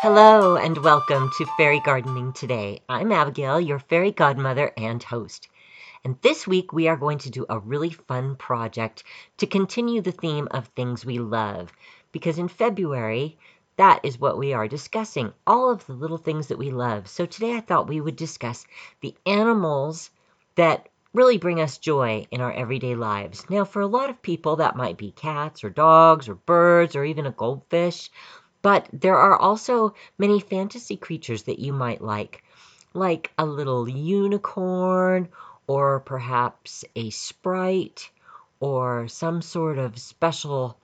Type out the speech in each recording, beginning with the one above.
Hello and welcome to Fairy Gardening Today. I'm Abigail, your fairy godmother and host. And this week we are going to do a really fun project to continue the theme of things we love. Because in February, that is what we are discussing all of the little things that we love. So today I thought we would discuss the animals that really bring us joy in our everyday lives. Now, for a lot of people, that might be cats or dogs or birds or even a goldfish. But there are also many fantasy creatures that you might like, like a little unicorn, or perhaps a sprite, or some sort of special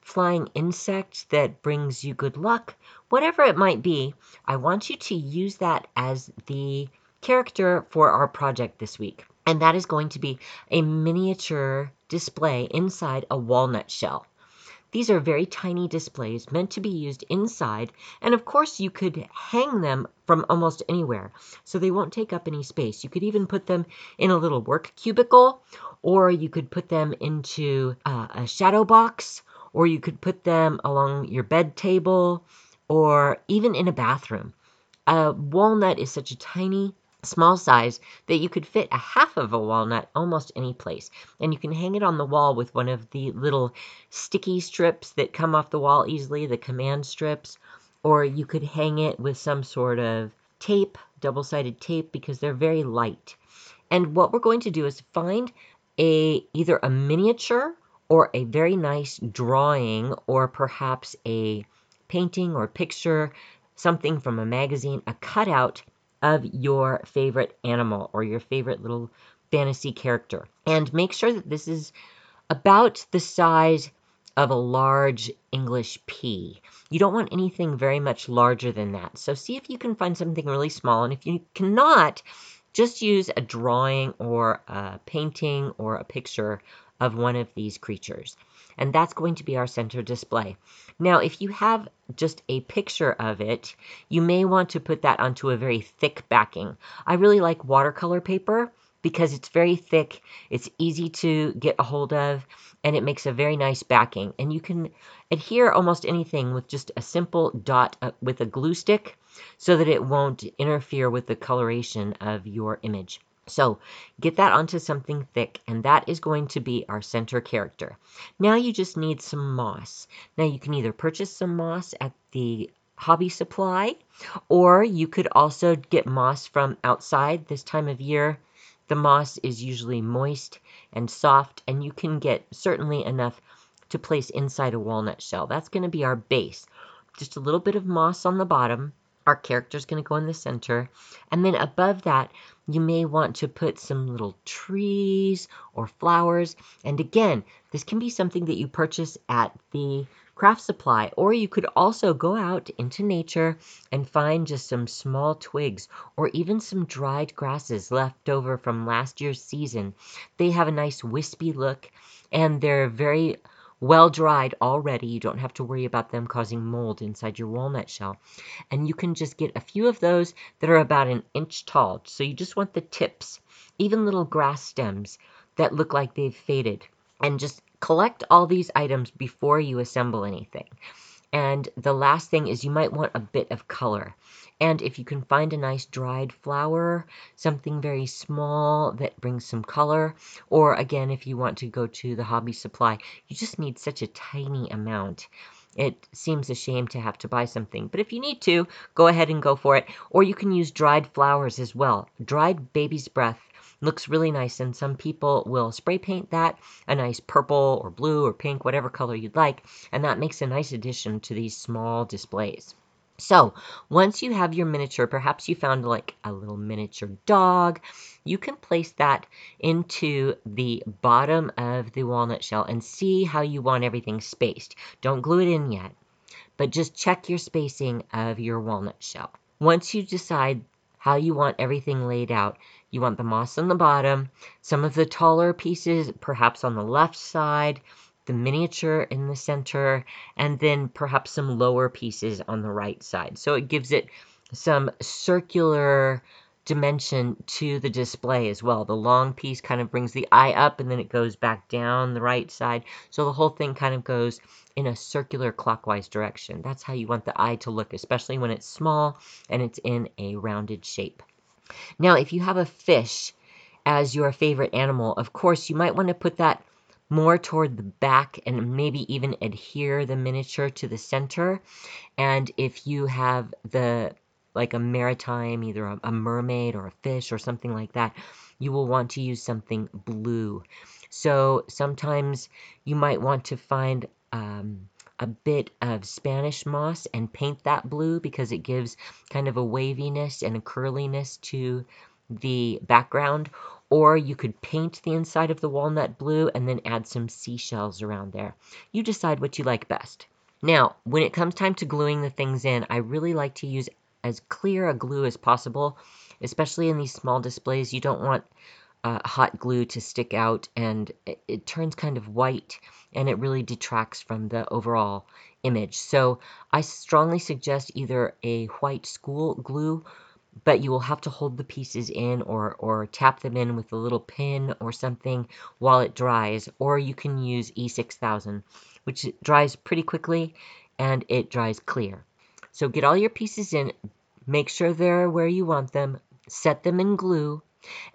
flying insect that brings you good luck. Whatever it might be, I want you to use that as the character for our project this week. And that is going to be a miniature display inside a walnut shell. These are very tiny displays meant to be used inside, and of course you could hang them from almost anywhere, so they won't take up any space. You could even put them in a little work cubicle, or you could put them into uh, a shadow box, or you could put them along your bed table, or even in a bathroom. A walnut is such a tiny small size that you could fit a half of a walnut almost any place. And you can hang it on the wall with one of the little sticky strips that come off the wall easily, the command strips, or you could hang it with some sort of tape, double-sided tape because they're very light. And what we're going to do is find a either a miniature or a very nice drawing or perhaps a painting or picture, something from a magazine, a cutout of your favorite animal or your favorite little fantasy character. And make sure that this is about the size of a large English pea. You don't want anything very much larger than that. So see if you can find something really small. And if you cannot, just use a drawing or a painting or a picture of one of these creatures. And that's going to be our center display. Now, if you have just a picture of it, you may want to put that onto a very thick backing. I really like watercolor paper because it's very thick, it's easy to get a hold of, and it makes a very nice backing. And you can adhere almost anything with just a simple dot uh, with a glue stick so that it won't interfere with the coloration of your image. So get that onto something thick, and that is going to be our center character. Now you just need some moss. Now you can either purchase some moss at the hobby supply, or you could also get moss from outside this time of year. The moss is usually moist and soft, and you can get certainly enough to place inside a walnut shell. That's going to be our base. Just a little bit of moss on the bottom. Our character is going to go in the center. And then above that, you may want to put some little trees or flowers. And again, this can be something that you purchase at the craft supply, or you could also go out into nature and find just some small twigs or even some dried grasses left over from last year's season. They have a nice wispy look and they're very well dried already. You don't have to worry about them causing mold inside your walnut shell. And you can just get a few of those that are about an inch tall. So you just want the tips, even little grass stems that look like they've faded. And just collect all these items before you assemble anything. And the last thing is you might want a bit of color. And if you can find a nice dried flower, something very small that brings some color, or again, if you want to go to the hobby supply, you just need such a tiny amount. It seems a shame to have to buy something, but if you need to, go ahead and go for it. Or you can use dried flowers as well. Dried baby's breath looks really nice, and some people will spray paint that a nice purple or blue or pink, whatever color you'd like, and that makes a nice addition to these small displays. So once you have your miniature, perhaps you found like a little miniature dog, you can place that into the bottom of the walnut shell and see how you want everything spaced. Don't glue it in yet, but just check your spacing of your walnut shell. Once you decide how you want everything laid out, you want the moss on the bottom, some of the taller pieces perhaps on the left side, the miniature in the center, and then perhaps some lower pieces on the right side. So it gives it some circular dimension to the display as well. The long piece kind of brings the eye up and then it goes back down the right side. So the whole thing kind of goes in a circular clockwise direction. That's how you want the eye to look, especially when it's small and it's in a rounded shape. Now, if you have a fish as your favorite animal, of course, you might want to put that more toward the back and maybe even adhere the miniature to the center. And if you have the like a maritime, either a, a, mermaid or a fish or something like that, you will want to use something blue. So sometimes you might want to find um, a bit of Spanish moss and paint that blue because it gives kind of a waviness and a curliness to the background. Or you could paint the inside of the walnut blue and then add some seashells around there. You decide what you like best. Now, when it comes time to gluing the things in, I really like to use as clear a glue as possible, especially in these small displays. You don't want uh, hot glue to stick out and it, it, turns kind of white and it really detracts from the overall image. So I strongly suggest either a white school glue but you will have to hold the pieces in or, or tap them in with a little pin or something while it dries or you can use E6000 which dries pretty quickly and it dries clear. So get all your pieces in, make sure they're where you want them, set them in glue,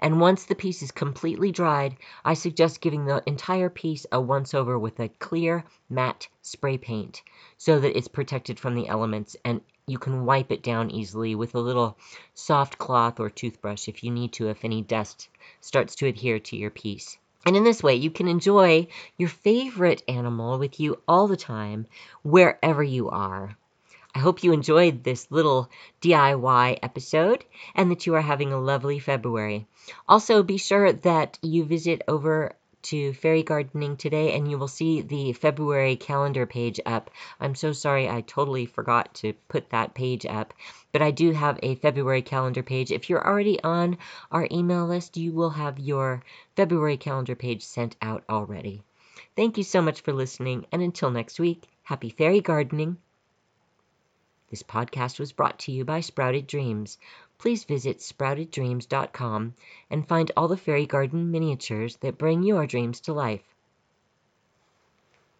and once the piece is completely dried, I suggest giving the entire piece a once over with a clear matte spray paint so that it's protected from the elements and you can wipe it down easily with a little soft cloth or toothbrush if you need to if any dust starts to adhere to your piece. And in this way, you can enjoy your favorite animal with you all the time, wherever you are. I hope you enjoyed this little DIY episode and that you are having a lovely February. Also, be sure that you visit over to Fairy Gardening today and you will see the February calendar page up. I'm so sorry I totally forgot to put that page up, but I do have a February calendar page. If you're already on our email list, you will have your February calendar page sent out already. Thank you so much for listening, and until next week, happy fairy gardening. This podcast was brought to you by Sprouted Dreams. Please visit sprouteddreams.com and find all the fairy garden miniatures that bring your dreams to life.